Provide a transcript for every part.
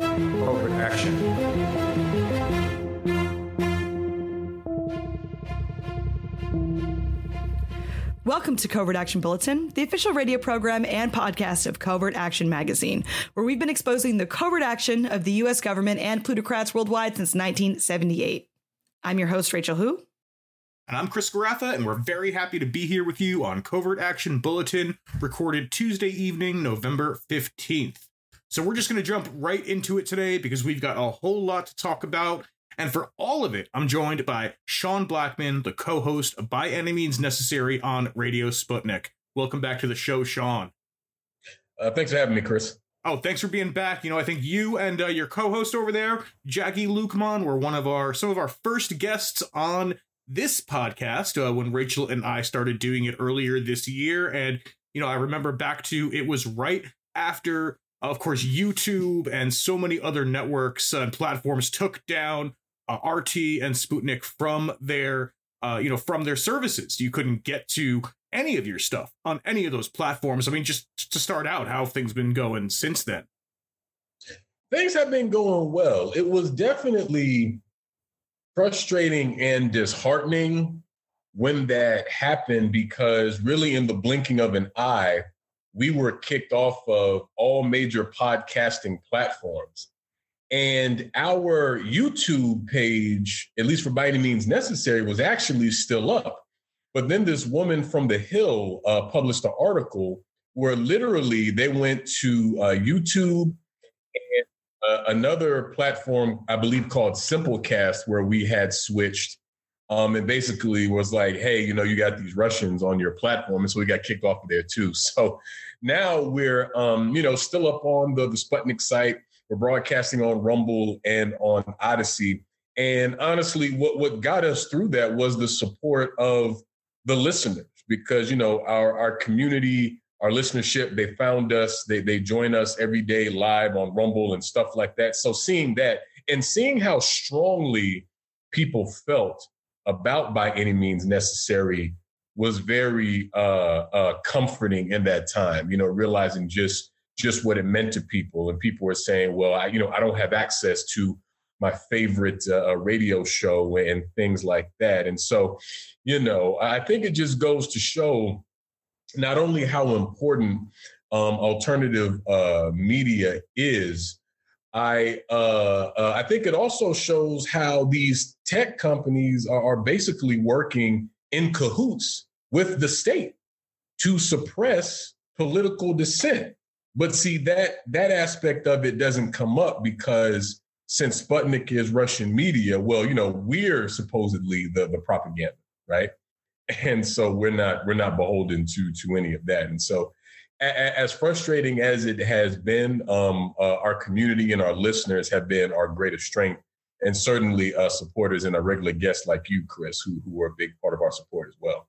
Covert action. Welcome to Covert Action Bulletin, the official radio program and podcast of Covert Action Magazine, where we've been exposing the covert action of the U.S. government and plutocrats worldwide since 1978. I'm your host, Rachel Hu. And I'm Chris Garaffa, and we're very happy to be here with you on Covert Action Bulletin, recorded Tuesday evening, November 15th. So we're just going to jump right into it today because we've got a whole lot to talk about. And for all of it, I'm joined by Sean Blackmon, the co host of By Any Means Necessary on Radio Sputnik. Welcome back to the show, Sean. Uh, thanks for having me, Chris. Oh, thanks for being back. You know, I think you and uh, your co-host over there, Jacquie Luqman, were one of our some of our first guests on this podcast uh, when Rachel and I started doing it earlier this year. And, you know, I remember back to it was right after, of course, YouTube and so many other networks and platforms took down uh, RT and Sputnik from their, uh, you know, from their services. You couldn't get to any of your stuff on any of those platforms. I mean, just to start out, how things been going since then? Things have been going well. It was definitely frustrating and disheartening when that happened because really in the blinking of an eye we were kicked off of all major podcasting platforms and our youtube page at least for by any means necessary was actually still up but then this woman from the hill uh, published an article where literally they went to uh, youtube uh, another platform, I believe called Simplecast, where we had switched. Um, and basically was like, hey, you know, you got these Russians on your platform. And so we got kicked off of there too. So now we're, um, you know, still up on the, the Sputnik site. We're broadcasting on Rumble and on Odysee. And honestly, what, what got us through that was the support of the listeners because, you know, our, our community our listenership. They found us. They they join us every day live on Rumble and stuff like that. So seeing that and seeing how strongly people felt about by any means necessary was very uh, uh, comforting in that time. You know, realizing just just what it meant to people, and people were saying, "Well, I, you know, I don't have access to my favorite uh, uh radio show and things like that." And so, you know, I think it just goes to show not only how important um, alternative uh, media is, I uh, uh, I think it also shows how these tech companies are, are, basically working in cahoots with the state to suppress political dissent. But see that that aspect of it doesn't come up because since Sputnik is Russian media, well, you know, we're supposedly the the propaganda, right? and so we're not we're not beholden to to any of that and so a- as frustrating as it has been um, uh, our community and our listeners have been our greatest strength and certainly uh, supporters and our regular guests like you chris who, who are a big part of our support as well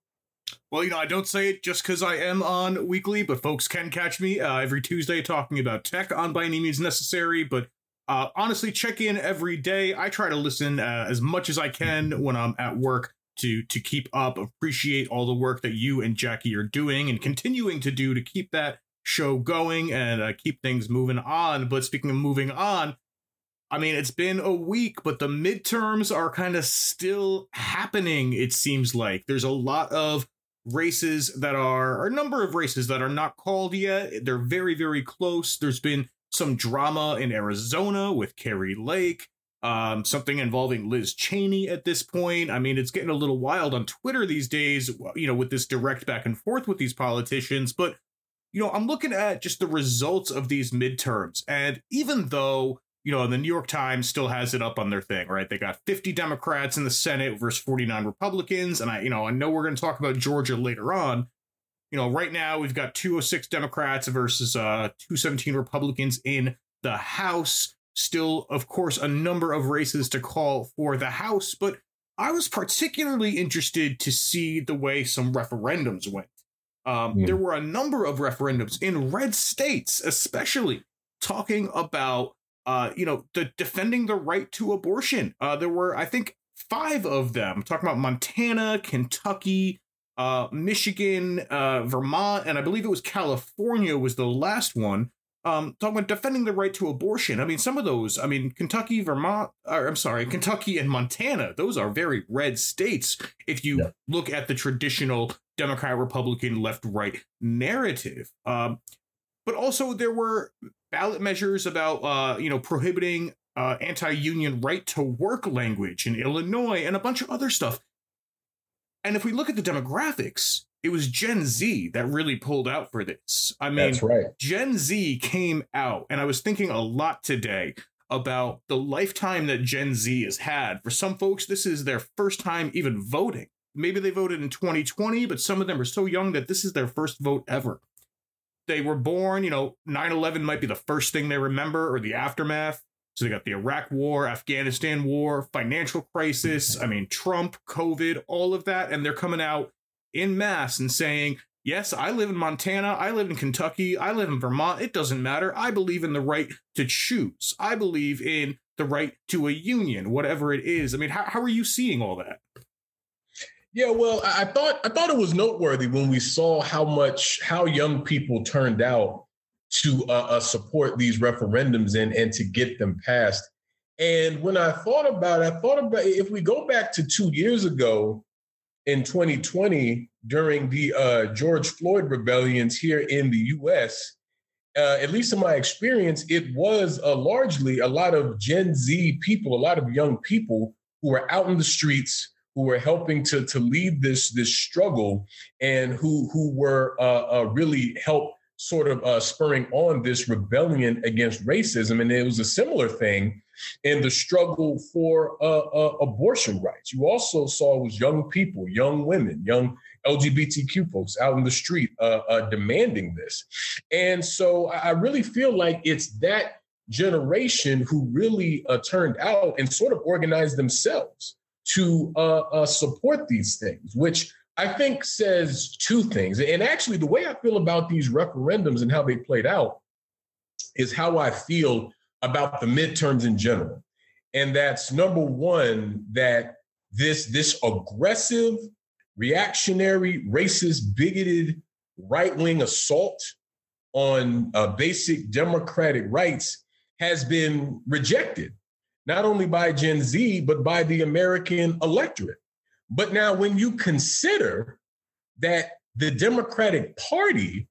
well, you know, I don't say it just because I am on weekly, but folks can catch me uh, every Tuesday talking about tech on by any means necessary. But uh, honestly, check in every day. I try to listen uh, as much as I can when I'm at work to to keep up appreciate all the work that you and jacquie are doing and continuing to do to keep that show going and uh, keep things moving on but speaking of moving on i mean it's been a week but the midterms are kind of still happening it seems like there's a lot of races that are or a number of races that are not called yet they're very very close there's been some drama in arizona with kari lake um, something involving Liz Cheney at this point. I mean, it's getting a little wild on Twitter these days, you know, with this direct back and forth with these politicians. But, you know, I'm looking at just the results of these midterms. And even though, you know, the New York Times still has it up on their thing, right? They got 50 Democrats in the Senate versus 49 Republicans. And I, you know, I know we're going to talk about Georgia later on. You know, right now we've got 206 Democrats versus uh, 217 Republicans in the House Still, of course, a number of races to call for the House, but I was particularly interested to see the way some referendums went. Um, mm. There were a number of referendums in red states, especially talking about, uh, you know, the defending the right to abortion. Uh, there were, I think, five of them talking about Montana, Kentucky, uh, Michigan, uh, Vermont, and I believe it was California was the last one um, talking about defending the right to abortion. I mean, some of those, I mean, Kentucky, Vermont, or I'm sorry, Kentucky and Montana, those are very red states if you yeah. look at the traditional Democrat, Republican, left right narrative. Um, but also, there were ballot measures about, uh, you know, prohibiting uh, anti union right to work language in Illinois and a bunch of other stuff. And if we look at the demographics, it was Gen Z that really pulled out for this. I mean, That's right. Gen Z came out, and I was thinking a lot today about the lifetime that Gen Z has had. For some folks, this is their first time even voting. Maybe they voted in 2020, but some of them are so young that this is their first vote ever. They were born, you know, 9 11 might be the first thing they remember or the aftermath. So they got the Iraq War, Afghanistan War, financial crisis, I mean, Trump, COVID, all of that. And they're coming out in mass and saying, Yes, I live in Montana. I live in Kentucky. I live in Vermont. It doesn't matter. I believe in the right to choose. I believe in the right to a union, whatever it is. I mean, how, how are you seeing all that? Yeah, well, I thought I thought it was noteworthy when we saw how much how young people turned out to uh, uh, support these referendums and and to get them passed. And when I thought about it, I thought about if we go back to two years ago, in 2020 during the uh, George Floyd rebellions here in the US, uh, at least in my experience, it was largely a lot of Gen Z people, a lot of young people who were out in the streets, who were helping to, to lead this, this struggle, and who, who were uh, uh, really help sort of uh, spurring on this rebellion against racism. And it was a similar thing in the struggle for uh, uh, abortion rights. You also saw was young people, young women, young LGBTQ folks out in the street uh, demanding this. And so I really feel like it's that generation who really turned out and sort of organized themselves to support these things, which I think says two things. And actually, the way I feel about these referendums and how they played out is how I feel about the midterms in general. And that's number one, that this, this aggressive, reactionary, racist, bigoted, right wing assault on uh, basic democratic rights has been rejected, not only by Gen Z, but by the American electorate. But now, when you consider that the Democratic Party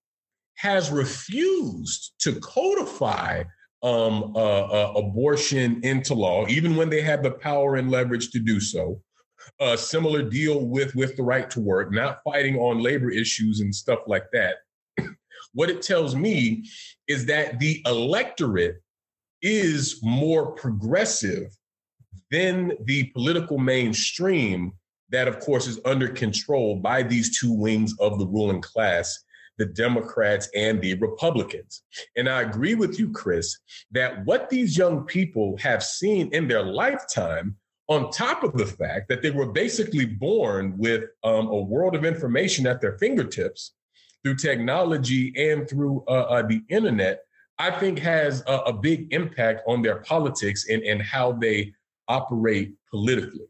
has refused to codify um, uh, uh, abortion into law, even when they have the power and leverage to do so. A similar deal with with the right to work, not fighting on labor issues and stuff like that. what it tells me is that the electorate is more progressive than the political mainstream that, of course, is under control by these two wings of the ruling class the Democrats and the Republicans. And I agree with you, Chris, that what these young people have seen in their lifetime, on top of the fact that they were basically born with um, a world of information at their fingertips through technology and through uh, uh, the internet, I think has a, a big impact on their politics and, and how they operate politically.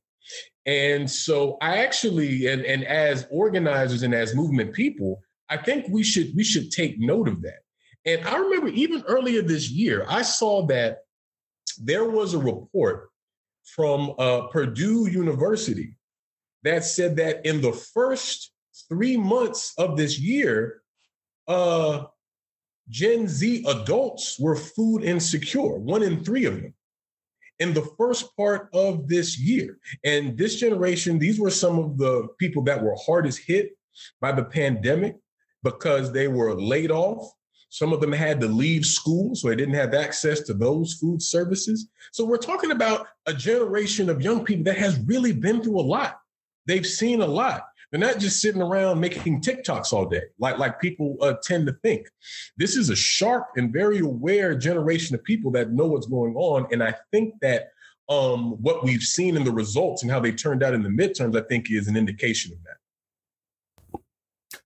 And so I actually, and, and as organizers and as movement people, I think we should we should take note of that. And I remember even earlier this year, I saw that there was a report from uh, Purdue University that said that in the first three months of this year, uh, Gen Z adults were food insecure, one in three of them in the first part of this year. And this generation, these were some of the people that were hardest hit by the pandemic because they were laid off. Some of them had to leave school, so they didn't have access to those food services. So we're talking about a generation of young people that has really been through a lot. They've seen a lot. They're not just sitting around making TikToks all day, like like people uh, tend to think. This is a sharp and very aware generation of people that know what's going on, and I think that um, what we've seen in the results and how they turned out in the midterms, I think, is an indication of that.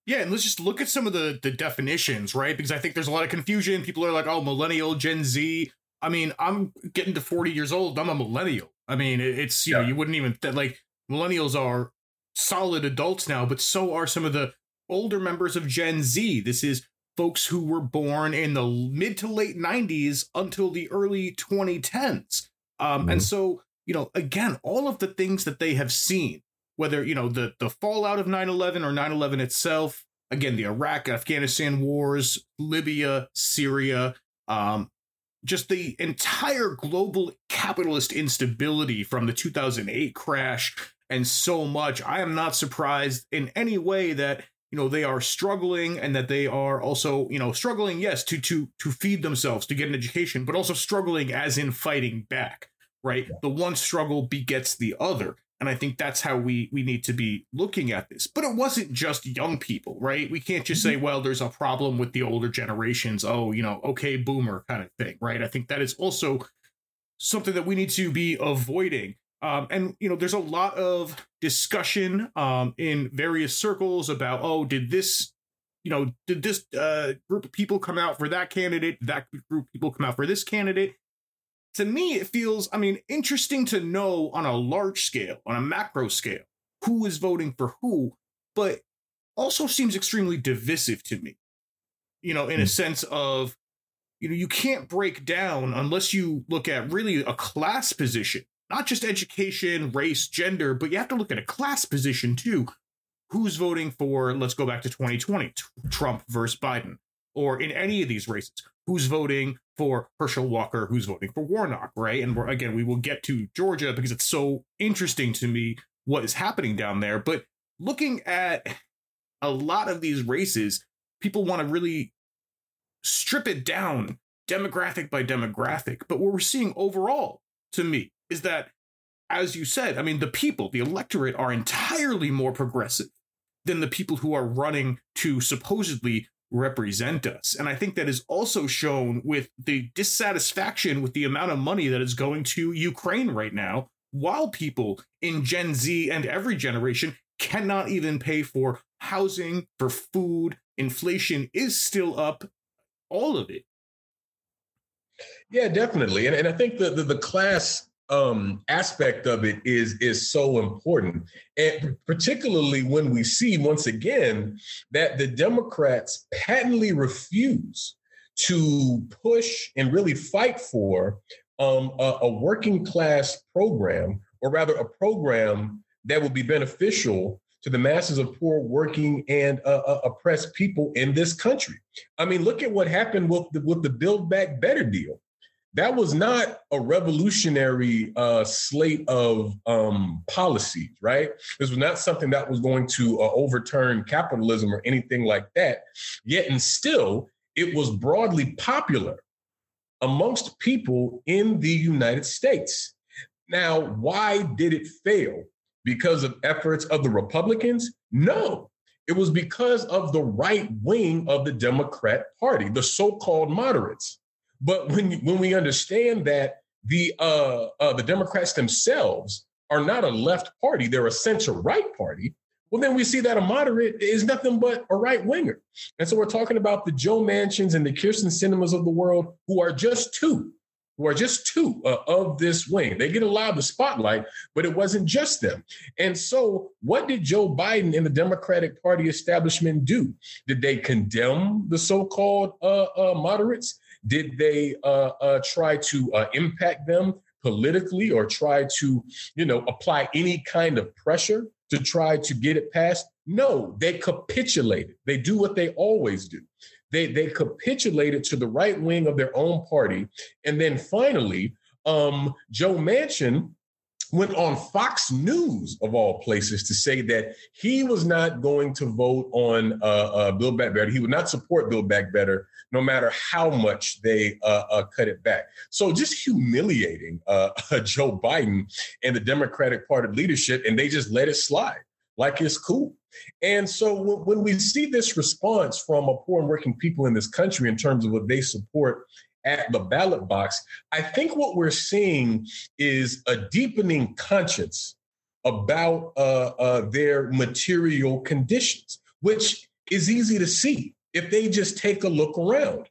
Yeah, and let's just look at some of the the definitions, right? Because I think there's a lot of confusion. People are like, "Oh, millennial, Gen Z." I mean, I'm getting to 40 years old. I'm a millennial. I mean, it's you yeah. know, you wouldn't even th- like millennials are solid adults now, but so are some of the older members of Gen Z. This is folks who were born in the mid to late 90s until the early 2010s. Um, mm-hmm. And so, you know, again, all of the things that they have seen, whether, you know, the, the fallout of 9 11 or 9 11 itself, again, the Iraq, Afghanistan wars, Libya, Syria, um, just the entire global capitalist instability from the 2008 crash and so much. I am not surprised in any way that you know they are struggling and that they are also you know struggling yes to to to feed themselves to get an education but also struggling as in fighting back right? Yeah. the one struggle begets the other. And i think that's how we we need to be looking at this. But it wasn't just young people right? We can't just say mm-hmm. well there's a problem with the older generations. Oh you know okay boomer kind of thing right? I think that is also something that we need to be avoiding um, and you know, there's a lot of discussion um, in various circles about, oh, did this, you know, did this uh, group of people come out for that candidate? Did that group of people come out for this candidate? To me, it feels, I mean, interesting to know on a large scale, on a macro scale, who is voting for who, but also seems extremely divisive to me. You know, in a hmm. sense of, you know, you can't break down unless you look at really a class position not just education, race, gender, but you have to look at a class position too. Who's voting for, let's go back to 2020, Trump versus Biden, or in any of these races, who's voting for Herschel Walker, who's voting for Warnock, right? And again, we will get to Georgia because it's so interesting to me what is happening down there. But looking at a lot of these races, people want to really strip it down demographic by demographic. But what we're seeing overall, to me, is that, as you said, I mean, the people, the electorate are entirely more progressive than the people who are running to supposedly represent us. And I think that is also shown with the dissatisfaction with the amount of money that is going to Ukraine right now, while people in Gen Z and every generation cannot even pay for housing, for food. Inflation is still up, all of it. Yeah, definitely. And, and I think the, the, the class um, aspect of it is is so important, and particularly when we see once again that the Democrats patently refuse to push and really fight for um, a, a working class program, or rather, a program that will be beneficial to the masses of poor, working, and uh, uh, oppressed people in this country. I mean, look at what happened with the, with the Build Back Better deal that was not a revolutionary uh, slate of um, policies, right? This was not something that was going to uh, overturn capitalism or anything like that. Yet, and still, it was broadly popular amongst people in the United States. Now, why did it fail? Because of efforts of the Republicans? No, it was because of the right wing of the Democrat Party, the so called moderates. But when when we understand that the uh, uh, the Democrats themselves are not a left party; they're a center right party. Well, then we see that a moderate is nothing but a right winger. And so we're talking about the Joe Manchins and the Kyrsten Sinemas of the world, who are just two, who are just two uh, of this wing. They get allowed the spotlight, but it wasn't just them. And so, what did Joe Biden and the Democratic Party establishment do? Did they condemn the so called uh, uh, moderates? Did they uh, uh, try to uh, impact them politically or try to, you know, apply any kind of pressure to try to get it passed? No, they capitulated. They do what they always do. They they capitulated to the right wing of their own party, and then finally, um, Joe Manchin went on Fox News of all places to say that he was not going to vote on uh, uh, Build Back Better. He would not support Build Back Better, no matter how much they uh, uh cut it back. So just humiliating uh, Joe Biden and the Democratic Party leadership, and they just let it slide like it's cool. And so when we see this response from a poor and working people in this country in terms of what they support at the ballot box, I think what we're seeing is a deepening conscience about uh, uh, their material conditions, which is easy to see if they just take a look around.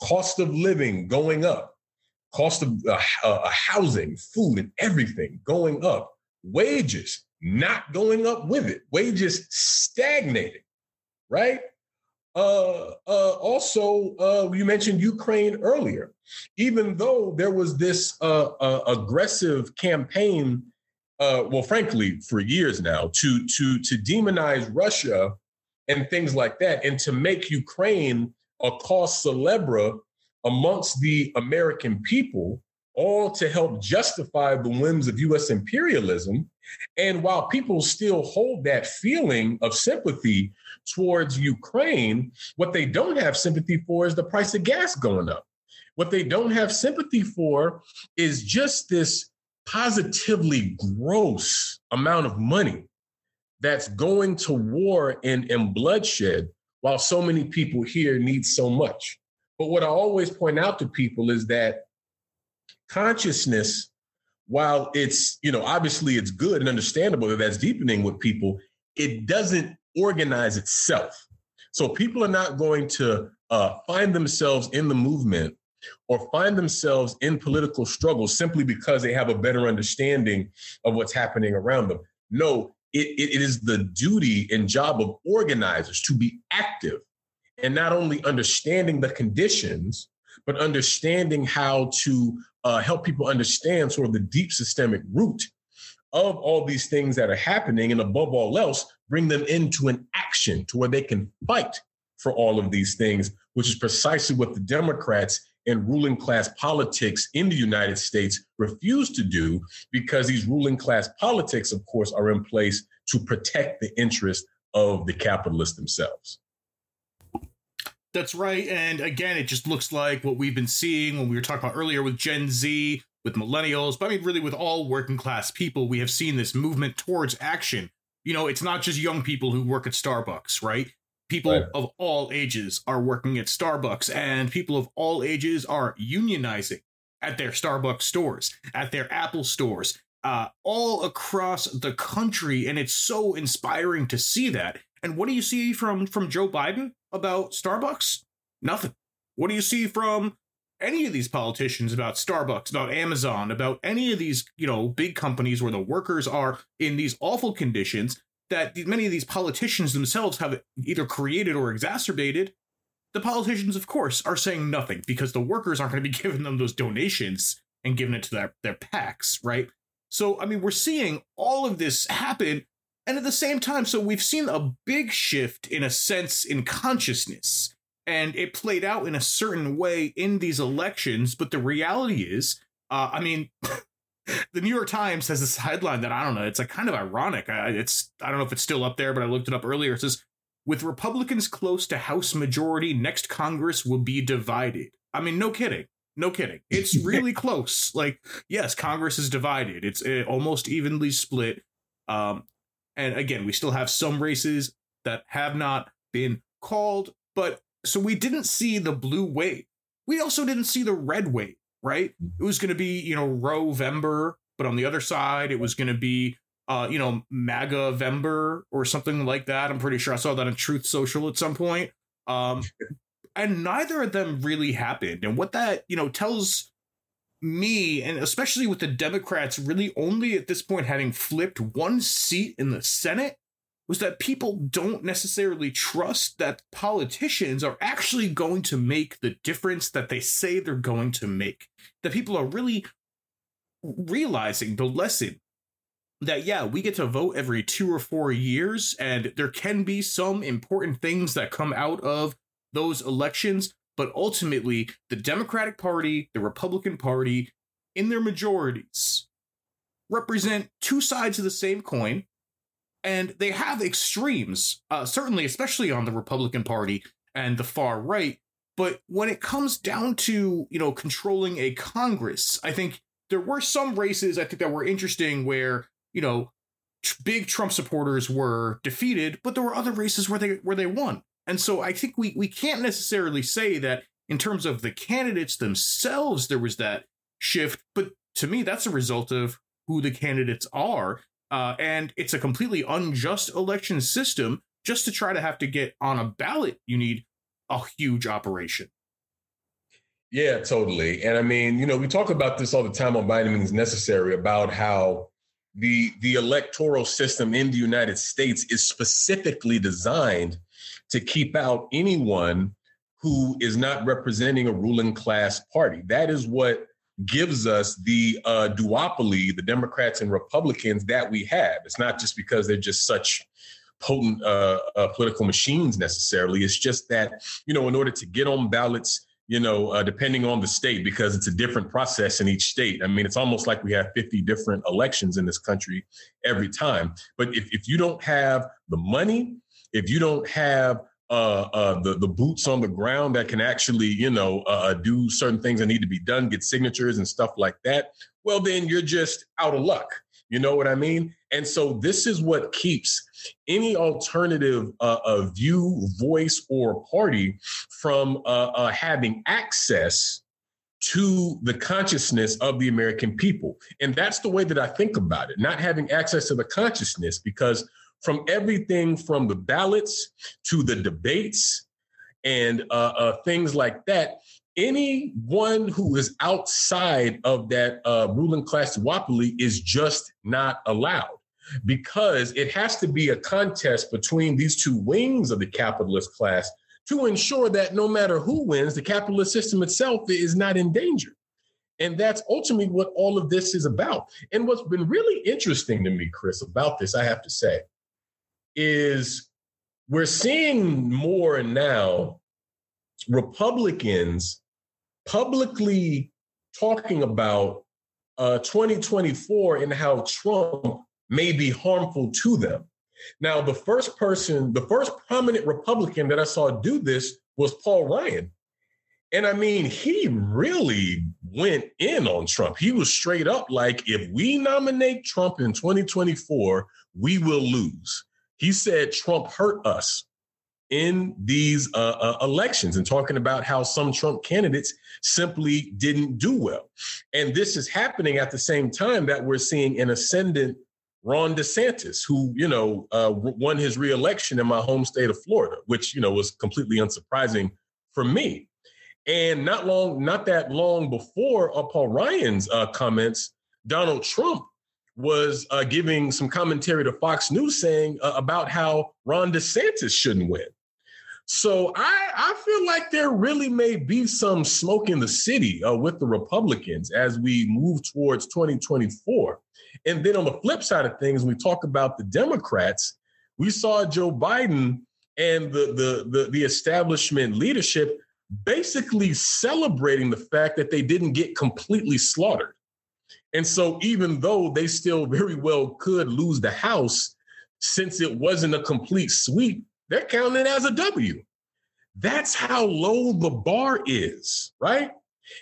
Cost of living going up, cost of uh, uh housing, food, and everything going up, wages not going up with it, wages stagnating, right? Uh, uh, also, uh, you mentioned Ukraine earlier. Even though there was this uh, uh, aggressive campaign, well, frankly, for years now, to to to demonize Russia and things like that, and to make Ukraine a cause célèbre amongst the American people, all to help justify the whims of U.S. imperialism. And while people still hold that feeling of sympathy towards Ukraine, what they don't have sympathy for is the price of gas going up. What they don't have sympathy for is just this positively gross amount of money that's going to war and, and bloodshed while so many people here need so much. But what I always point out to people is that consciousness, while it's, you know, obviously it's good and understandable that that's deepening with people, it doesn't organize itself. So people are not going to uh, find themselves in the movement or find themselves in political struggles simply because they have a better understanding of what's happening around them. No, it, it is the duty and job of organizers to be active and not only understanding the conditions, but understanding how to uh, help people understand sort of the deep systemic root of all these things that are happening, and above all else, bring them into an action to where they can fight for all of these things, which is precisely what the Democrats and ruling class politics in the United States refuse to do because these ruling class politics, of course, are in place to protect the interest of the capitalists themselves. That's right. And again, it just looks like what we've been seeing when we were talking about earlier with Gen Z, with millennials, but I mean, really with all working class people, we have seen this movement towards action. You know, it's not just young people who work at Starbucks, right? People right. of all ages are working at Starbucks, and people of all ages are unionizing at their Starbucks stores, at their Apple stores, uh, all across the country. And it's so inspiring to see that. And what do you see from from Joe Biden about Starbucks? Nothing. What do you see from any of these politicians about Starbucks, about Amazon, about any of these, you know, big companies where the workers are in these awful conditions that many of these politicians themselves have either created or exacerbated, the politicians, of course, are saying nothing because the workers aren't going to be giving them those donations and giving it to their, their PACs, right? So, I mean, we're seeing all of this happen. And at the same time, so we've seen a big shift in a sense in consciousness and it played out in a certain way in these elections. But the reality is, uh, I mean, the New York Times has this headline that I don't know. It's like kind of ironic. I, it's I don't know if it's still up there, but I looked it up earlier. It says, "With Republicans close to House majority, next Congress will be divided." I mean, no kidding. No kidding. It's really close. Like, yes, Congress is divided. It's uh, almost evenly split. Um, and again, we still have some races that have not been called, but so we didn't see the blue wave. We also didn't see the red wave, right? It was going to be, you know, Roevember, but on the other side, it was going to be, uh, you know, MAGA Vember or something like that. I'm pretty sure I saw that on Truth Social at some point. Um, and neither of them really happened. And what that, you know, tells me, and especially with the Democrats really only at this point having flipped one seat in the Senate, was that people don't necessarily trust that politicians are actually going to make the difference that they say they're going to make. That people are really realizing the lesson that, yeah, we get to vote every two or four years, and there can be some important things that come out of those elections. But ultimately, the Democratic Party, the Republican Party, in their majorities, represent two sides of the same coin and they have extremes, uh, certainly, especially on the Republican Party and the far right. But when it comes down to you know controlling a Congress, I think there were some races I think that were interesting where you know big Trump supporters were defeated, but there were other races where they where they won. And so I think we we can't necessarily say that in terms of the candidates themselves there was that shift, but to me that's a result of who the candidates are uh, and it's a completely unjust election system. Just to try to have to get on a ballot, you need a huge operation. Yeah, totally. And I mean, you know, we talk about this all the time on Means Necessary about how the the electoral system in the United States is specifically designed to keep out anyone who is not representing a ruling class party. That is what gives us the uh, duopoly, the Democrats and Republicans that we have. It's not just because they're just such potent uh, uh, political machines necessarily. It's just that, you know, in order to get on ballots, you know, uh, depending on the state, because it's a different process in each state. I mean, it's almost like we have 50 different elections in this country every time. But if, if you don't have the money, if you don't have uh, uh, the the boots on the ground that can actually, you know, uh, uh, do certain things that need to be done, get signatures and stuff like that, well, then you're just out of luck. You know what I mean? And so this is what keeps any alternative uh, view, voice, or party from uh, uh, having access to the consciousness of the American people. And that's the way that I think about it, not having access to the consciousness, because from everything from the ballots to the debates and uh, uh, things like that, anyone who is outside of that uh, ruling class duopoly is just not allowed because it has to be a contest between these two wings of the capitalist class to ensure that no matter who wins, the capitalist system itself is not in danger. And that's ultimately what all of this is about. And what's been really interesting to me, Chris, about this, I have to say, is we're seeing more now Republicans publicly talking about uh, 2024 and how Trump may be harmful to them. Now, the first person, the first prominent Republican that I saw do this was Paul Ryan. And I mean, he really went in on Trump. He was straight up like, if we nominate Trump in 2024, we will lose. He said Trump hurt us in these uh, uh, elections and talking about how some Trump candidates simply didn't do well. And this is happening at the same time that we're seeing an ascendant Ron DeSantis, who, you know, uh, won his reelection in my home state of Florida, which, you know, was completely unsurprising for me. And not long, not that long before uh, Paul Ryan's uh, comments, Donald Trump was uh, giving some commentary to Fox News saying uh, about how Ron DeSantis shouldn't win. So I, I feel like there really may be some smoke in the city uh, with the Republicans as we move towards 2024. And then on the flip side of things, when we talk about the Democrats. We saw Joe Biden and the, the, the, the establishment leadership basically celebrating the fact that they didn't get completely slaughtered. And so, even though they still very well could lose the House, since it wasn't a complete sweep, they're counting it as a W. That's how low the bar is, right?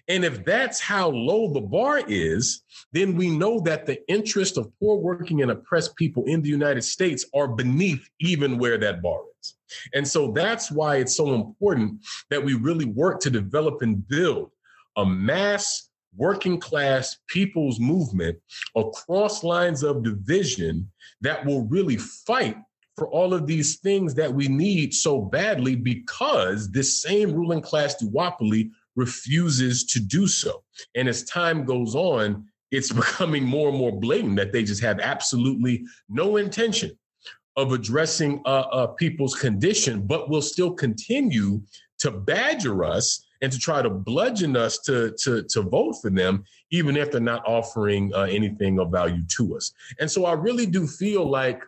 And if that's how low the bar is, then we know that the interest of poor working and oppressed people in the United States are beneath even where that bar is. And so that's why it's so important that we really work to develop and build a mass working class people's movement across lines of division that will really fight for all of these things that we need so badly because this same ruling class duopoly refuses to do so. And as time goes on, it's becoming more and more blatant that they just have absolutely no intention of addressing uh, uh, people's condition, but will still continue to badger us and to try to bludgeon us to, to, to vote for them, even if they're not offering uh, anything of value to us. And so I really do feel like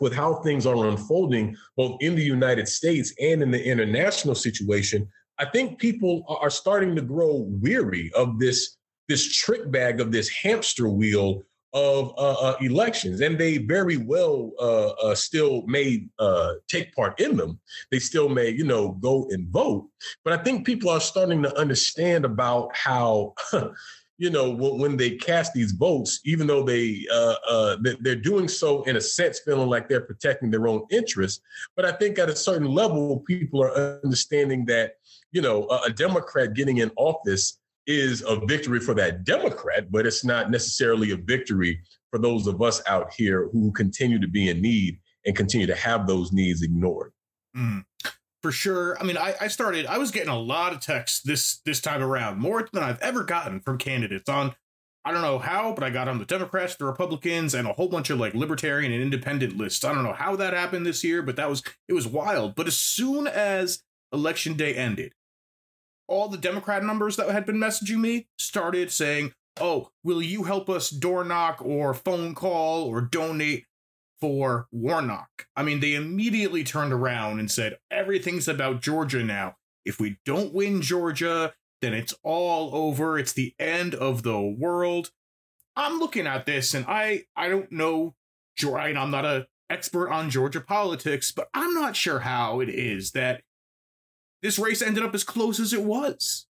with how things are unfolding, both in the United States and in the international situation, I think people are starting to grow weary of this this trick bag of this hamster wheel of uh, uh, elections, and they very well uh, uh still may uh, take part in them. They still may, you know, go and vote. But I think people are starting to understand about how you know, when they cast these votes, even though they uh, they're doing so in a sense, feeling like they're protecting their own interests. But I think at a certain level, people are understanding that you know a Democrat getting in office is a victory for that Democrat, but it's not necessarily a victory for those of us out here who continue to be in need and continue to have those needs ignored. Mm for sure. I mean, I, I started. I was getting a lot of texts this this time around, more than I've ever gotten from candidates on I don't know how, but I got on the Democrats, the Republicans, and a whole bunch of like libertarian and independent lists. I don't know how that happened this year, but that was it was wild. But as soon as election day ended, all the Democrat numbers that had been messaging me started saying, "Oh, will you help us door knock or phone call or donate for Warnock?" I mean, they immediately turned around and said, "Everything's about Georgia now. If we don't win Georgia, then it's all over. It's the end of the world. I'm looking at this and I I don't know right, I'm not a expert on Georgia politics, but I'm not sure how it is that this race ended up as close as it was.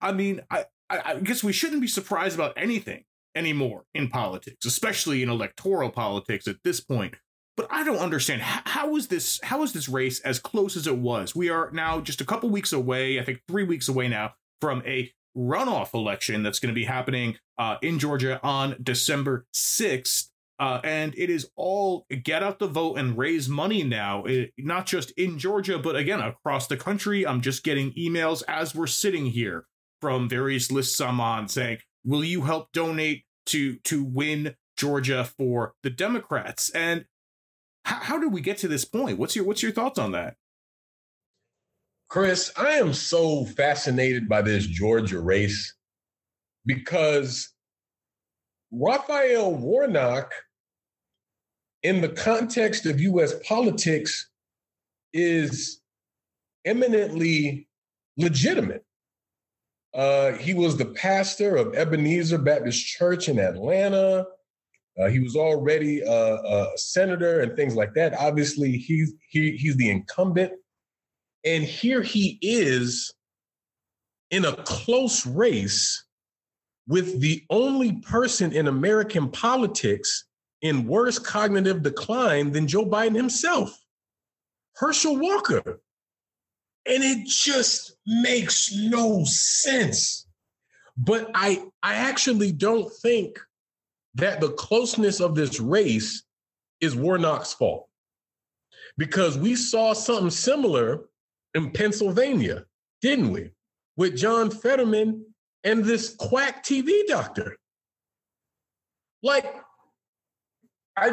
I mean, I, I, I guess we shouldn't be surprised about anything anymore in politics, especially in electoral politics at this point. But I don't understand how, is this how is this race as close as it was? We are now just a couple weeks away, I think 3 weeks away now from a runoff election that's going to be happening uh, in Georgia on December 6th. Uh, and it is all get out the vote and raise money now, it, not just in Georgia, but again, across the country. I'm just getting emails as we're sitting here from various lists I'm on saying, Will you help donate to to win Georgia for the Democrats? And how, how did we get to this point? What's your what's your thoughts on that? Chris, I am so fascinated by this Georgia race because Raphael Warnock, in the context of US politics, is eminently legitimate. Uh, he was the pastor of Ebenezer Baptist Church in Atlanta. Uh, he was already a, a, senator and things like that. Obviously, he's he, he's the incumbent and here he is in a close race with the only person in American politics in worse cognitive decline than Joe Biden himself, Herschel Walker. And it just makes no sense. But I, I actually don't think that the closeness of this race is Warnock's fault because we saw something similar in Pennsylvania, didn't we? With John Fetterman and this quack TV doctor. Like, I,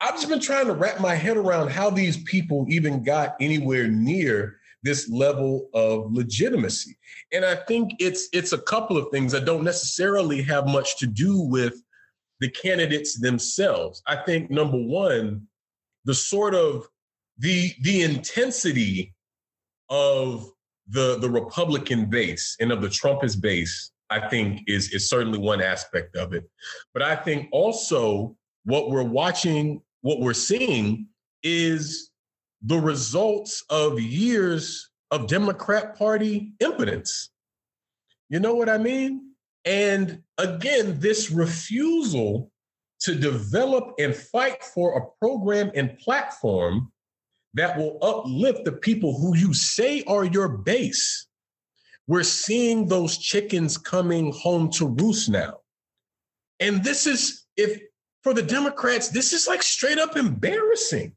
I've just been trying to wrap my head around how these people even got anywhere near this level of legitimacy. And I think it's it's a couple of things that don't necessarily have much to do with the candidates themselves. I think number one, the sort of the the intensity of the the Republican base and of the Trumpist base, I think is is certainly one aspect of it. But I think also what we're watching, what we're seeing is the results of years of Democrat Party impotence. You know what I mean? And again, this refusal to develop and fight for a program and platform that will uplift the people who you say are your base. We're seeing those chickens coming home to roost now. And this is, if for the Democrats, this is like straight up embarrassing.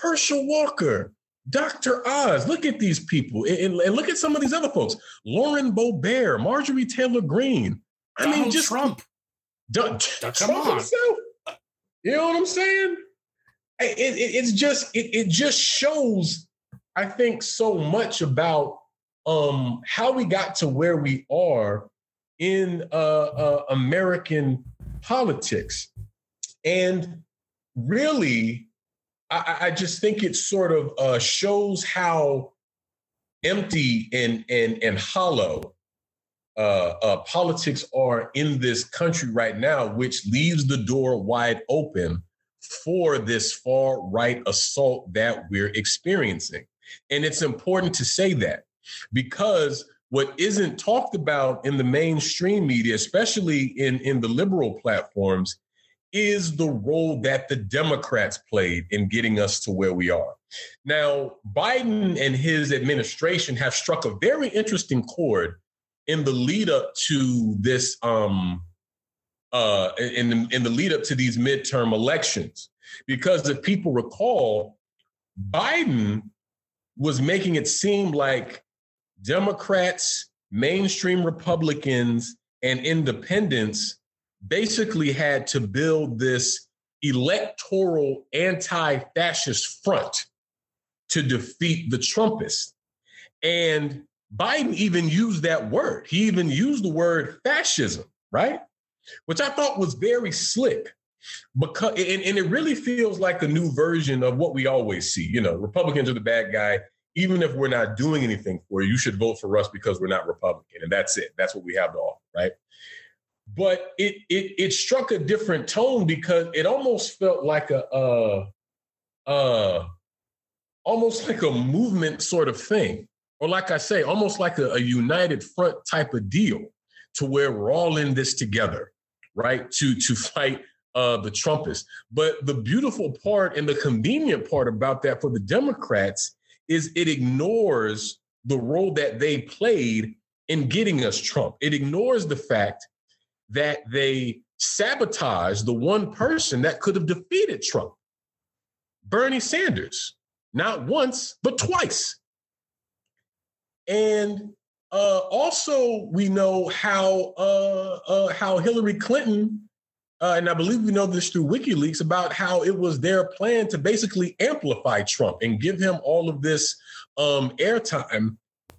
Herschel Walker, Dr. Oz, look at these people and, and look at some of these other folks. Lauren Boebert, Marjorie Taylor Greene. I Donald mean, just Trump. Trump himself. You know what I'm saying? it, it, it's just it, it just shows i think so much about um how we got to where we are in uh, uh american politics and really i, I just think it sort of uh, shows how empty and and and hollow uh, uh, politics are in this country right now, which leaves the door wide open for this far right assault that we're experiencing. And it's important to say that because what isn't talked about in the mainstream media, especially in, in the liberal platforms, is the role that the Democrats played in getting us to where we are. Now, Biden and his administration have struck a very interesting chord in the lead up to this um, uh, in, the, in the lead up to these midterm elections. Because if people recall, Biden was making it seem like Democrats, mainstream Republicans, and independents basically had to build this electoral anti fascist front to defeat the Trumpists. And Biden even used that word. He even used the word fascism, right? Which I thought was very slick because and, and, it really feels like a new version of what we always see. You know, Republicans are the bad guy. Even if we're not doing anything for you, you should vote for us because we're not Republican. And that's it. That's what we have to offer, right? But it it it struck a different tone because it almost felt like a uh uh almost like a movement sort of thing or like I say, almost like a, a united front type of deal to where we're all in this together, right? To to fight uh, the Trumpists. But the beautiful part and the convenient part about that for the Democrats is it ignores the role that they played in getting us Trump. It ignores the fact that they sabotaged the one person that could have defeated Trump, Bernie Sanders, not once, but twice. And uh, also, we know how uh, uh, how Hillary Clinton, uh, and I believe we know this through WikiLeaks about how it was their plan to basically amplify Trump and give him all of this um, airtime,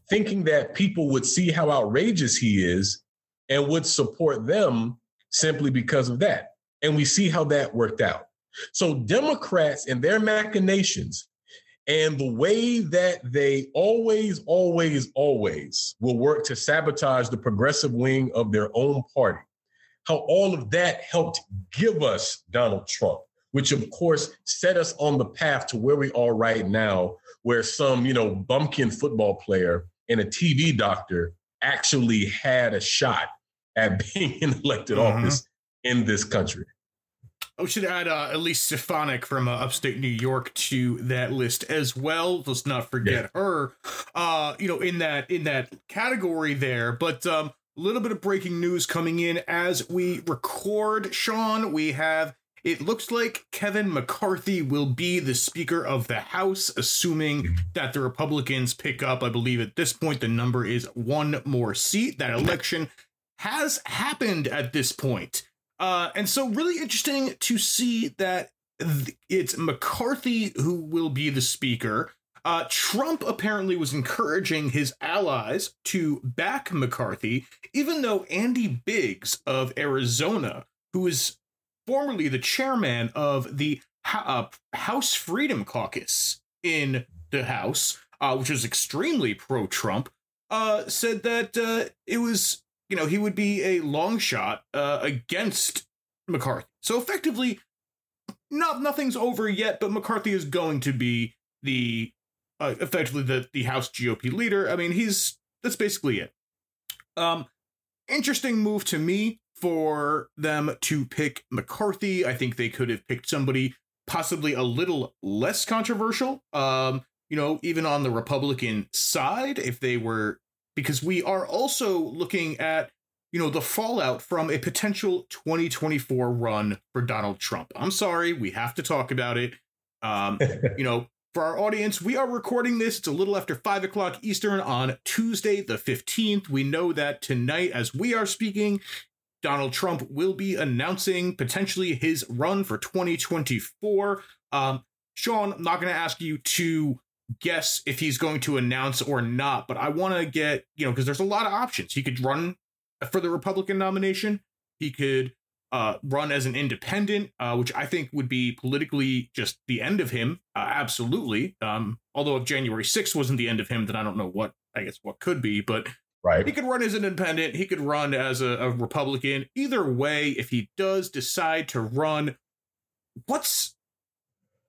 thinking that people would see how outrageous he is and would support them simply because of that. And we see how that worked out. So Democrats and their machinations and the way that they always, always, always will work to sabotage the progressive wing of their own party, how all of that helped give us Donald Trump, which of course set us on the path to where we are right now, where some, you know, bumpkin football player and a TV doctor actually had a shot at being in elected mm-hmm. office in this country. We should add uh, Elise Stefanik from uh, upstate New York to that list as well. Let's not forget yeah. her. Uh, you know, in that in that category there. But um, a little bit of breaking news coming in as we record. Sean, we have. It looks like Kevin McCarthy will be the Speaker of the House, assuming that the Republicans pick up. I believe at this point the number is one more seat. That election has happened at this point. Uh, and so, really interesting to see that th- it's McCarthy who will be the speaker. Uh, Trump apparently was encouraging his allies to back McCarthy, even though Andy Biggs of Arizona, who is formerly the chairman of the uh, House Freedom Caucus in the House, uh, which is extremely pro Trump, uh, said that uh, it was you know, he would be a long shot uh, against McCarthy. So effectively, not nothing's over yet, but McCarthy is going to be the uh, effectively the the House GOP leader. I mean, he's that's basically it. Um, interesting move to me for them to pick McCarthy. I think they could have picked somebody possibly a little less controversial. Um, you know, even on the Republican side, if they were because we are also looking at you know the fallout from a potential 2024 run for Donald Trump. I'm sorry, we have to talk about it. Um, you know, for our audience, we are recording this. It's a little after five o'clock Eastern on Tuesday, the 15th. We know that tonight, as we are speaking, Donald Trump will be announcing potentially his run for 2024. Um, Sean, I'm not going to ask you to guess if he's going to announce or not, but I want to get, you know, because there's a lot of options. He could run for the Republican nomination. He could uh, run as an independent, uh, which I think would be politically just the end of him. Uh, absolutely. Um, although if January 6th wasn't the end of him, then I don't know what, I guess, what could be. But right. he could run as an independent. He could run as a, a Republican. Either way, if he does decide to run, what's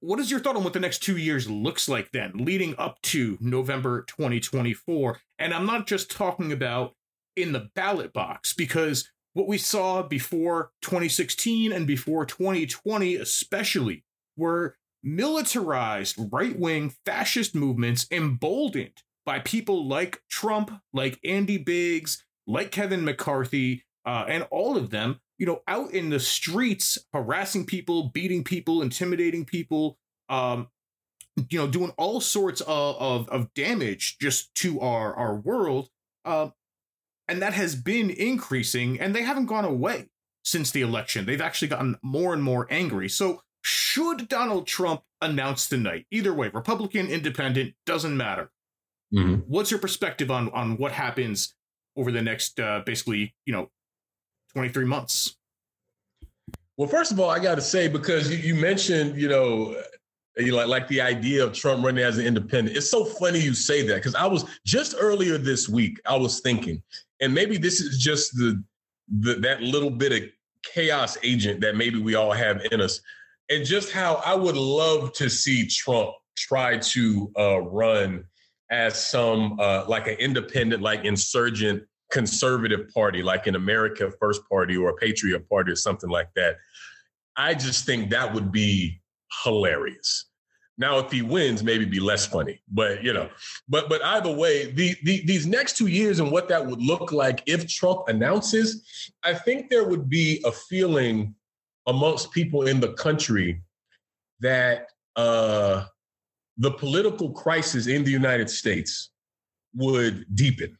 what is your thought on what the next two years looks like then, leading up to November 2024? And I'm not just talking about in the ballot box, because what we saw before 2016 and before 2020, especially, were militarized right wing fascist movements emboldened by people like Trump, like Andy Biggs, like Kevin McCarthy, uh, and all of them you know, out in the streets, harassing people, beating people, intimidating people, um, you know, doing all sorts of, of, of damage just to our, our world. Uh, And that has been increasing, and they haven't gone away since the election. They've actually gotten more and more angry. So, should Donald Trump announce tonight, either way, Republican, independent, doesn't matter. Mm-hmm. What's your perspective on on what happens over the next uh, basically, you know, 23 months? Well, first of all, I got to say because you, you mentioned, you know, you like like the idea of Trump running as an independent. It's so funny you say that because I was just earlier this week. I was thinking, and maybe this is just the, the that little bit of chaos agent that maybe we all have in us, and just how I would love to see Trump try to uh, run as some uh, like an independent, like insurgent conservative party, like an America First Party or a Patriot Party or something like that. I just think that would be hilarious. Now, if he wins, maybe be less funny, but you know, but but either way, the, the these next two years and what that would look like if Trump announces, I think there would be a feeling amongst people in the country that uh, the political crisis in the United States would deepen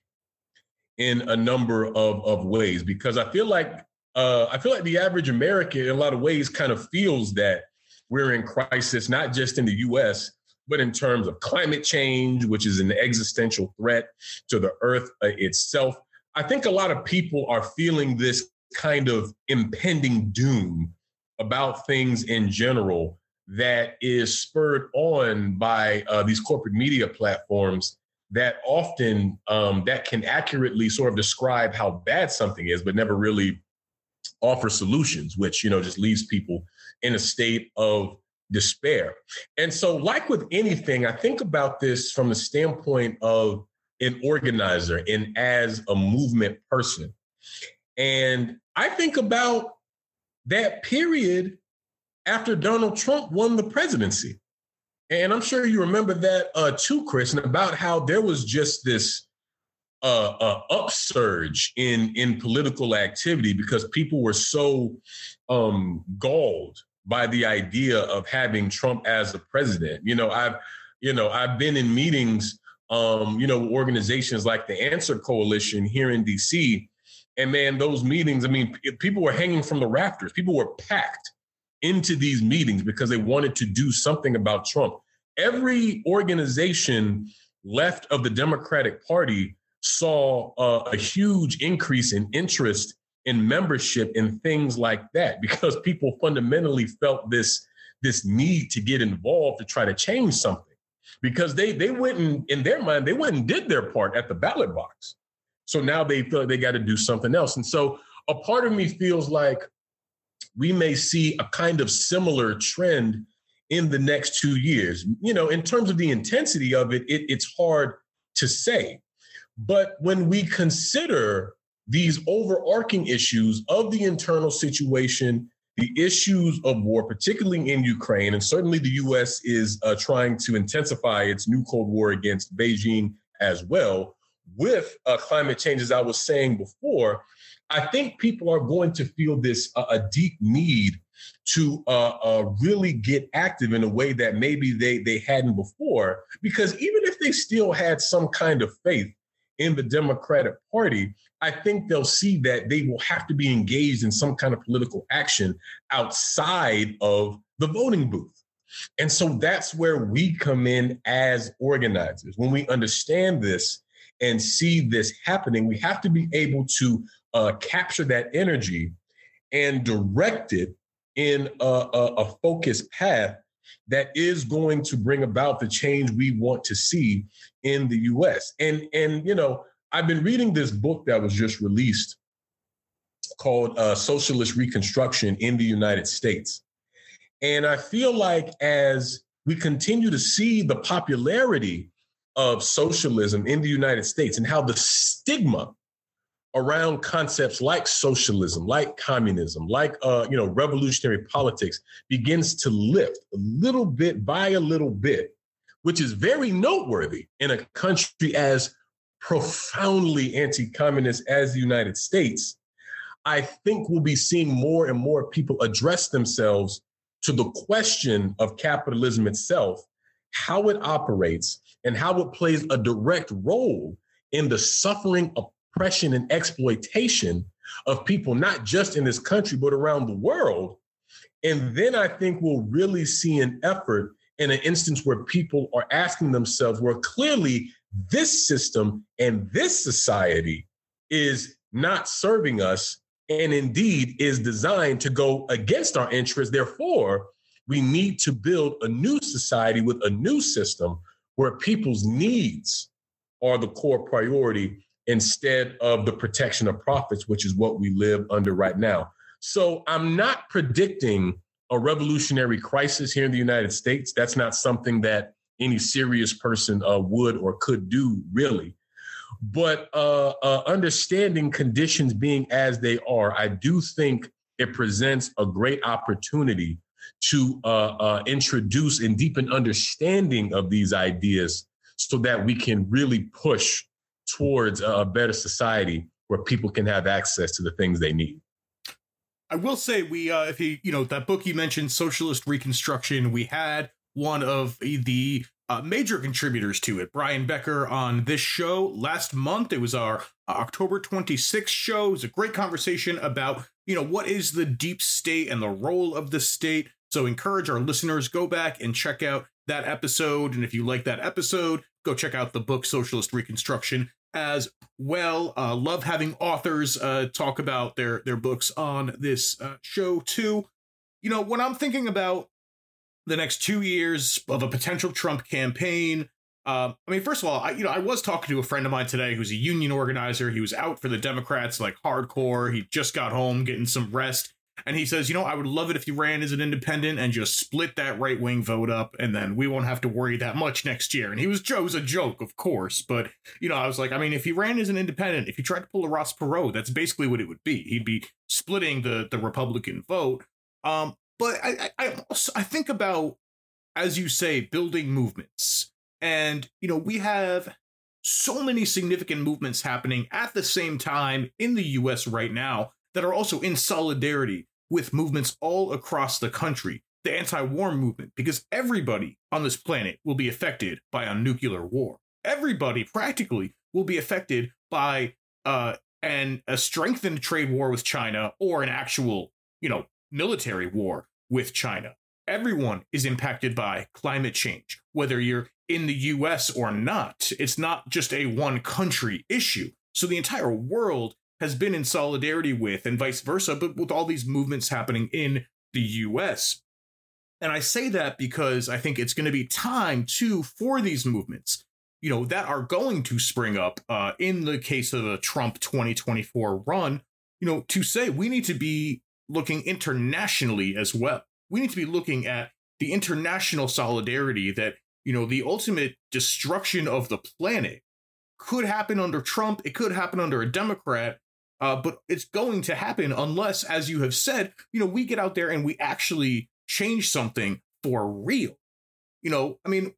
in a number of, of ways because I feel like uh, I feel like the average American in a lot of ways kind of feels that we're in crisis, not just in the US, but in terms of climate change, which is an existential threat to the earth uh, itself. I think a lot of people are feeling this kind of impending doom about things in general that is spurred on by uh, these corporate media platforms that often um, that can accurately sort of describe how bad something is, but never really offer solutions, which you know just leaves people in a state of despair. And so, like with anything, I think about this from the standpoint of an organizer and as a movement person. And I think about that period after Donald Trump won the presidency. And I'm sure you remember that uh, too, Chris, and about how there was just this uh, uh, upsurge in in political activity because people were so um, galled by the idea of having Trump as a president. You know, I've you know I've been in meetings, um, you know, organizations like the Answer Coalition here in D.C. And man, those meetings, I mean, people were hanging from the rafters. People were packed into these meetings because they wanted to do something about Trump. Every organization left of the Democratic Party saw uh, a huge increase in interest in membership and things like that because people fundamentally felt this this need to get involved to try to change something because they they went and in their mind they went and did their part at the ballot box so now they feel like they got to do something else and so a part of me feels like we may see a kind of similar trend in the next two years. You know, in terms of the intensity of it, it it's hard to say. But when we consider these overarching issues of the internal situation, the issues of war, particularly in Ukraine, and certainly the US is uh, trying to intensify its new Cold War against Beijing as well, with uh, climate change, as I was saying before, I think people are going to feel this uh, a deep need to uh, uh, really get active in a way that maybe they they hadn't before. Because even if they still had some kind of faith in the Democratic Party, I think they'll see that they will have to be engaged in some kind of political action outside of the voting booth. And so that's where we come in as organizers. When we understand this and see this happening, we have to be able to uh, capture that energy and direct it in a, a, a focused path that is going to bring about the change we want to see in the US. And and you know, I've been reading this book that was just released called uh, Socialist Reconstruction in the United States. And I feel like as we continue to see the popularity of socialism in the United States and how the stigma around concepts like socialism, like communism, like uh, you know revolutionary politics begins to lift a little bit by a little bit, which is very noteworthy in a country as profoundly anti-communist as the United States. I think we'll be seeing more and more people address themselves to the question of capitalism itself, how it operates, and how it plays a direct role in the suffering oppression and exploitation of people, not just in this country, but around the world. And then I think we'll really see an effort in an instance where people are asking themselves, well, clearly this system and this society is not serving us and indeed is designed to go against our interests. Therefore, we need to build a new society with a new system where people's needs are the core priority instead of the protection of profits, which is what we live under right now. So I'm not predicting a revolutionary crisis here in the United States. That's not something that any serious person uh, would or could do, really. But uh, uh, understanding conditions being as they are, I do think it presents a great opportunity to uh, uh, introduce and deepen understanding of these ideas so that we can really push towards a better society where people can have access to the things they need. I will say we uh if you you know that book you mentioned socialist reconstruction we had one of the uh, major contributors to it. Brian Becker on this show last month. It was our October 26th show. It was a great conversation about you know what is the deep state and the role of the state. So encourage our listeners go back and check out that episode. And if you like that episode go check out the book Socialist Reconstruction as well. Uh, love having authors uh, talk about their their books on this uh, show too. You know, when I'm thinking about the next two years of a potential Trump campaign, um, I mean, first of all, I, you know, I was talking to a friend of mine today who's a union organizer. He was out for the Democrats like hardcore. He just got home, getting some rest, and he says, you know, I would love it if you ran as an independent and just split that right wing vote up, and then we won't have to worry that much next year. And he was Joe's a joke, of course, but you know, I was like, I mean, if he ran as an independent, if he tried to pull a Ross Perot, that's basically what it would be. He'd be splitting the the Republican vote. Um, but I I I think about as you say, building movements, and you know, we have so many significant movements happening at the same time in the U.S. right now that are also in solidarity with movements all across the country, the anti war movement, because everybody on this planet will be affected by a nuclear war. Everybody practically will be affected by uh, an, a strengthened trade war with China or an actual, you know, military war with China. Everyone is impacted by climate change, whether you're in the US or not. It's not just a one country issue. So the entire world has been in solidarity with, and vice versa, but with all these movements happening in the US. And I say that because I think it's going to be time too for these movements, you know, that are going to spring up uh, in the case of a Trump 2024 run, you know, to say we need to be looking internationally as well. We need to be looking at the international solidarity that, you know, the ultimate destruction of the planet could happen under Trump, it could happen under a Democrat, uh, but it's going to happen unless, as you have said, you know, we get out there and we actually change something for real. You know, I mean,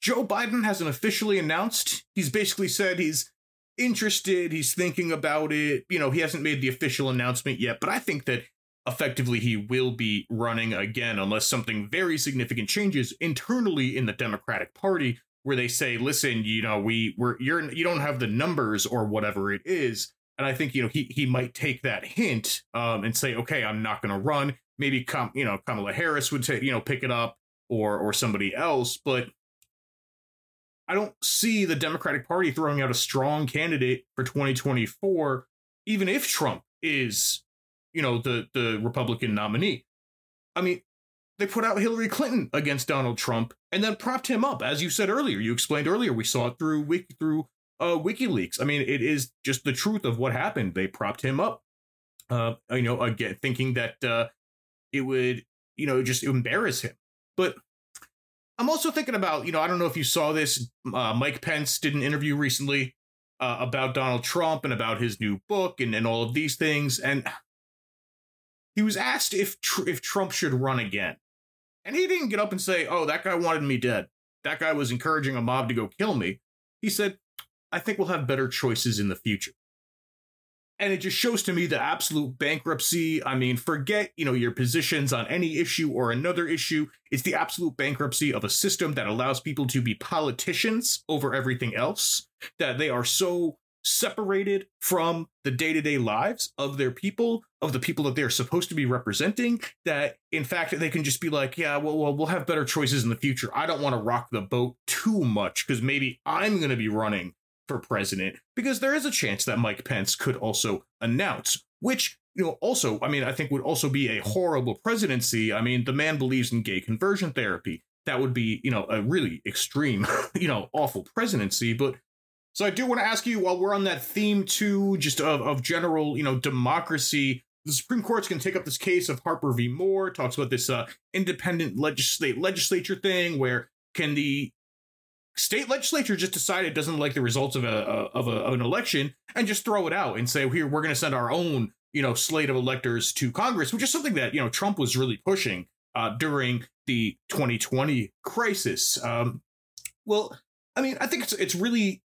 Joe Biden hasn't officially announced. He's basically said he's interested, he's thinking about it. You know, he hasn't made the official announcement yet, but I think that effectively he will be running again unless something very significant changes internally in the Democratic Party where they say, "Listen, you know, we we're you're you don't have the numbers or whatever it is." And I think you know he he might take that hint um, and say, okay, I'm not going to run. Maybe you know Kamala Harris would take you know pick it up or or somebody else, but I don't see the Democratic Party throwing out a strong candidate for 2024, even if Trump is you know the the Republican nominee. I mean, they put out Hillary Clinton against Donald Trump and then propped him up, as you said earlier. You explained earlier. We saw it through Wiki, through uh, WikiLeaks. I mean, it is just the truth of what happened. They propped him up, uh, you know, again, thinking that uh, it would, you know, just embarrass him. But I'm also thinking about, you know, I don't know if you saw this. Uh, Mike Pence did an interview recently uh, about Donald Trump and about his new book and, and all of these things. And he was asked if tr- if Trump should run again. And he didn't get up and say, oh, that guy wanted me dead. That guy was encouraging a mob to go kill me. He said, I think we'll have better choices in the future. And it just shows to me the absolute bankruptcy. I mean, forget, you know, your positions on any issue or another issue. It's the absolute bankruptcy of a system that allows people to be politicians over everything else, that they are so separated from the day-to-day lives of their people of the people that they're supposed to be representing that in fact they can just be like yeah well, well we'll have better choices in the future. I don't want to rock the boat too much because maybe i'm going to be running for president because there is a chance that mike pence could also announce which you know also i mean i think would also be a horrible presidency. I mean the man believes in gay conversion therapy. That would be you know a really extreme you know awful presidency but so I do want to ask you, while we're on that theme too, just of, of general, you know, democracy, the Supreme Court's going to take up this case of Harper v. Moore, talks about this uh, independent legislate legislature thing, where can the state legislature just decide it doesn't like the results of a, of, a, of an election and just throw it out and say, here, we're going to send our own, you know, slate of electors to Congress, which is something that, you know, Trump was really pushing uh, during the 2020 crisis. Um, well, I mean, I think it's it's really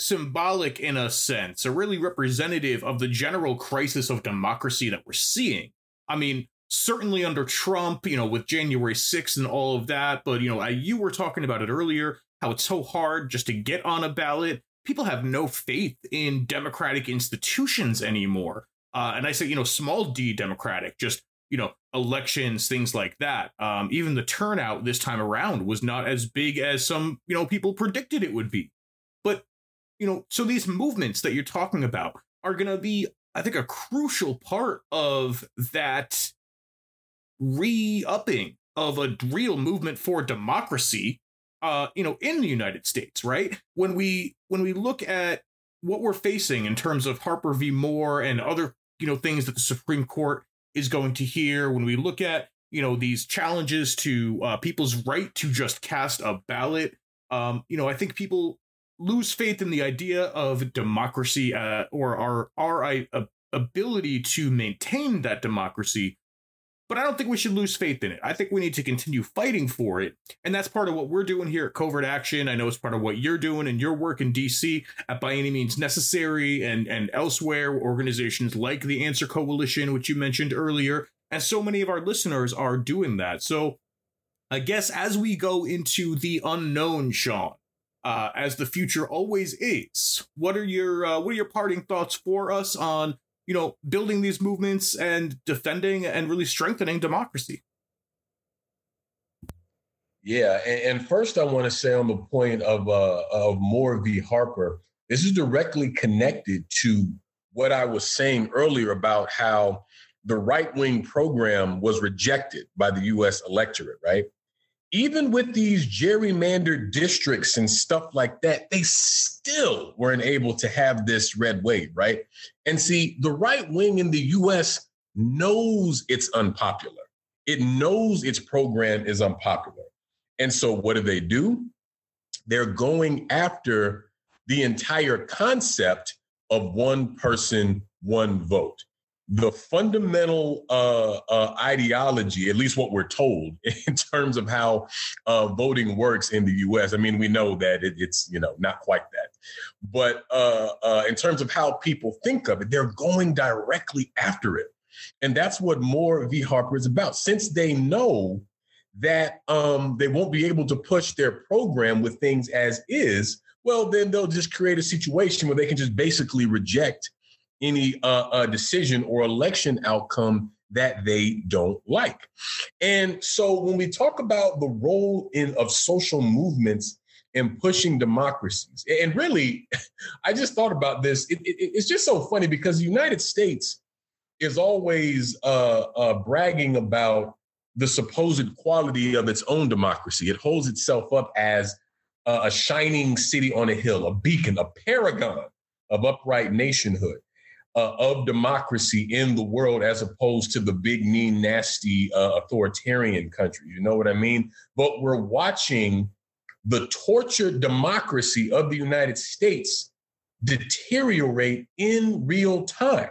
symbolic in a sense, or really representative of the general crisis of democracy that we're seeing. I mean, certainly under Trump, you know, with January 6th and all of that, but, you know, you were talking about it earlier, how it's so hard just to get on a ballot. People have no faith in democratic institutions anymore. Uh, and I say, you know, small d democratic, just, you know, elections, things like that. Um, even the turnout this time around was not as big as some, you know, people predicted it would be. But you know, so these movements that you're talking about are going to be, I think, a crucial part of that re upping of a real movement for democracy uh you know in the United States right? When we when we look at what we're facing in terms of Harper v. Moore and other you know things that the Supreme Court is going to hear when we look at you know these challenges to uh, people's right to just cast a ballot um you know I think people lose faith in the idea of democracy uh, or our our uh, ability to maintain that democracy. But I don't think we should lose faith in it. I think we need to continue fighting for it. And that's part of what we're doing here at Covert Action. I know it's part of what you're doing in your work in DC at By Any Means Necessary and, and elsewhere, organizations like the Answer Coalition, which you mentioned earlier. And so many of our listeners are doing that. So I guess as we go into the unknown, Sean, uh, as the future always is. What are your uh, what are your parting thoughts for us on you know building these movements and defending and really strengthening democracy? Yeah, and, and first I want to say on the point of uh, of Moore v. Harper, this is directly connected to what I was saying earlier about how the right wing program was rejected by the U.S. electorate, right? Even with these gerrymandered districts and stuff like that, they still weren't able to have this red wave, right? And see, the right wing in the US knows it's unpopular. It knows its program is unpopular. And so what do they do? They're going after the entire concept of one person, one vote the fundamental uh, uh, ideology, at least what we're told in terms of how uh, voting works in the U.S. I mean, we know that it, it's you know not quite that, but uh, uh, in terms of how people think of it, they're going directly after it, and that's what Moore v. Harper is about. Since they know that um, they won't be able to push their program with things as is, well, then they'll just create a situation where they can just basically reject any uh, uh, decision or election outcome that they don't like. And so when we talk about the role in of social movements in pushing democracies, and really, I just thought about this. It, it, it's just so funny because the United States is always uh, uh, bragging about the supposed quality of its own democracy. It holds itself up as a shining city on a hill, a beacon, a paragon of upright nationhood uh, of democracy in the world as opposed to the big, mean, nasty uh, authoritarian countries. You know what I mean? But we're watching the tortured democracy of the United States deteriorate in real time,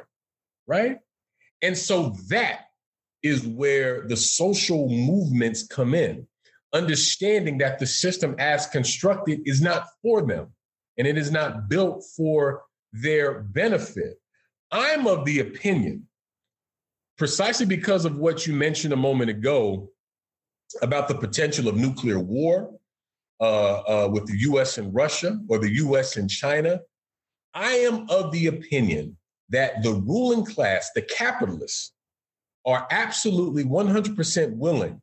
right? And so that is where the social movements come in, understanding that the system as constructed is not for them and it is not built for their benefit. I'm of the opinion, precisely because of what you mentioned a moment ago about the potential of nuclear war uh, uh, with the US and Russia or the US and China, I am of the opinion that the ruling class, the capitalists, are absolutely 100% willing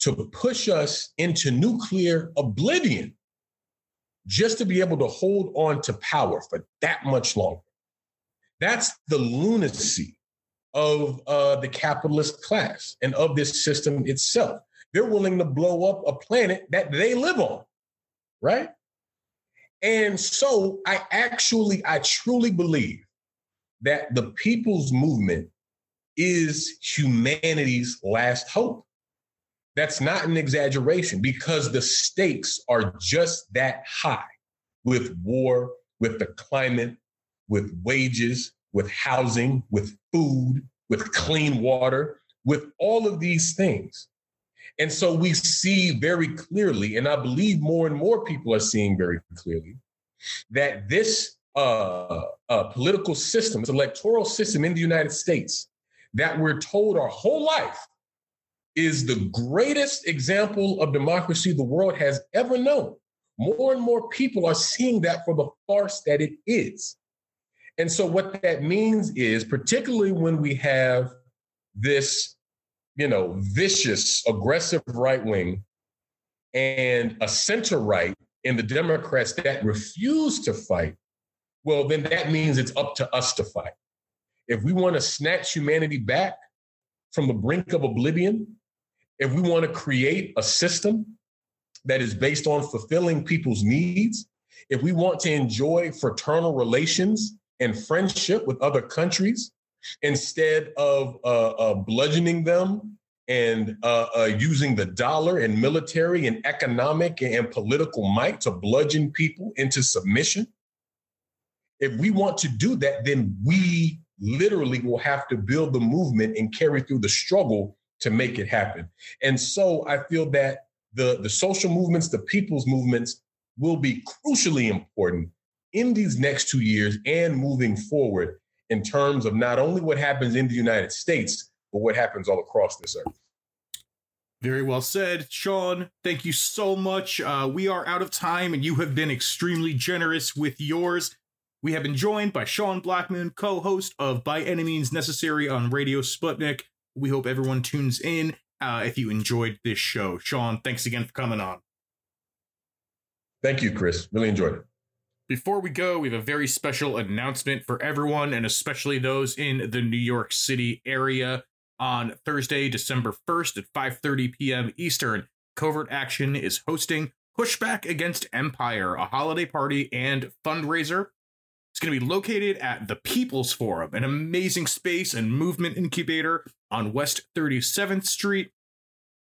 to push us into nuclear oblivion just to be able to hold on to power for that much longer. That's the lunacy of uh, the capitalist class and of this system itself. They're willing to blow up a planet that they live on, right? And so I actually, I truly believe that the people's movement is humanity's last hope. That's not an exaggeration because the stakes are just that high with war, with the climate, with wages, with housing, with food, with clean water, with all of these things. And so we see very clearly, and I believe more and more people are seeing very clearly, that this uh, uh, political system, this electoral system in the United States, that we're told our whole life is the greatest example of democracy the world has ever known. More and more people are seeing that for the farce that it is. And so, what that means is, particularly when we have this, you know, vicious, aggressive right wing and a center right in the Democrats that refuse to fight, well, then that means it's up to us to fight. If we want to snatch humanity back from the brink of oblivion, if we want to create a system that is based on fulfilling people's needs, if we want to enjoy fraternal relations and friendship with other countries instead of uh, uh, bludgeoning them and uh, uh, using the dollar and military and economic and political might to bludgeon people into submission. If we want to do that, then we literally will have to build the movement and carry through the struggle to make it happen. And so I feel that the, the social movements, the people's movements will be crucially important in these next two years and moving forward in terms of not only what happens in the United States, but what happens all across this earth. Very well said, Sean. Thank you so much. Uh, we are out of time, and you have been extremely generous with yours. We have been joined by Sean Blackmon, co host of By Any Means Necessary on Radio Sputnik. We hope everyone tunes in uh, if you enjoyed this show. Sean, thanks again for coming on. Thank you, Chris. Really enjoyed it. Before we go, we have a very special announcement for everyone, and especially those in the New York City area. On Thursday, December 1st at 5:30 p.m. Eastern, Covert Action is hosting Pushback Against Empire, a holiday party and fundraiser. It's going to be located at the People's Forum, an amazing space and movement incubator on West 37th Street.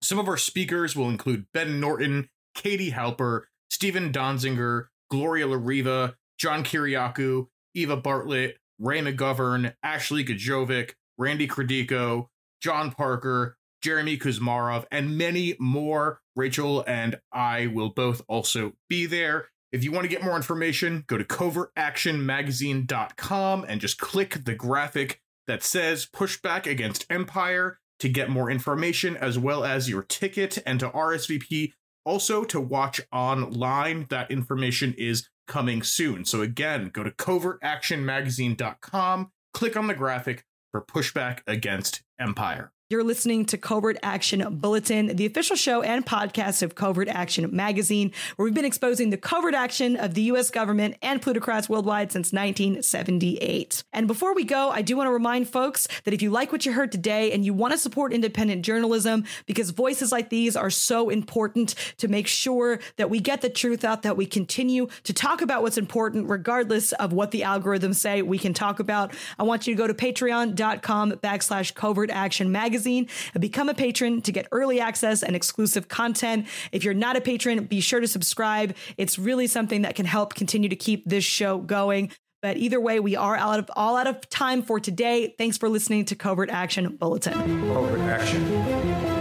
Some of our speakers will include Ben Norton, Katie Halper, Steven Donziger, Gloria La Riva, John Kiriakou, Eva Bartlett, Ray McGovern, Ashley Gajovic, Randy Credico, John Parker, Jeremy Kuzmarov, and many more. Rachel and I will both also be there. If you want to get more information, go to covertactionmagazine.com and just click the graphic that says Pushback Against Empire to get more information as well as your ticket and to RSVP also, to watch online, that information is coming soon. So, again, go to covertactionmagazine.com, click on the graphic for pushback against Empire. You're listening to Covert Action Bulletin, the official show and podcast of Covert Action Magazine, where we've been exposing the covert action of the U.S. government and plutocrats worldwide since 1978. And before we go, I do want to remind folks that if you like what you heard today and you want to support independent journalism, because voices like these are so important to make sure that we get the truth out, that we continue to talk about what's important, regardless of what the algorithms say we can talk about, I want you to go to patreon.com backslash covert action magazine magazine and become a patron to get early access and exclusive content. If you're not a patron, be sure to subscribe. It's really something that can help continue to keep this show going. But either way, we are out of all out of time for today. Thanks for listening to Covert Action Bulletin. Covert Action.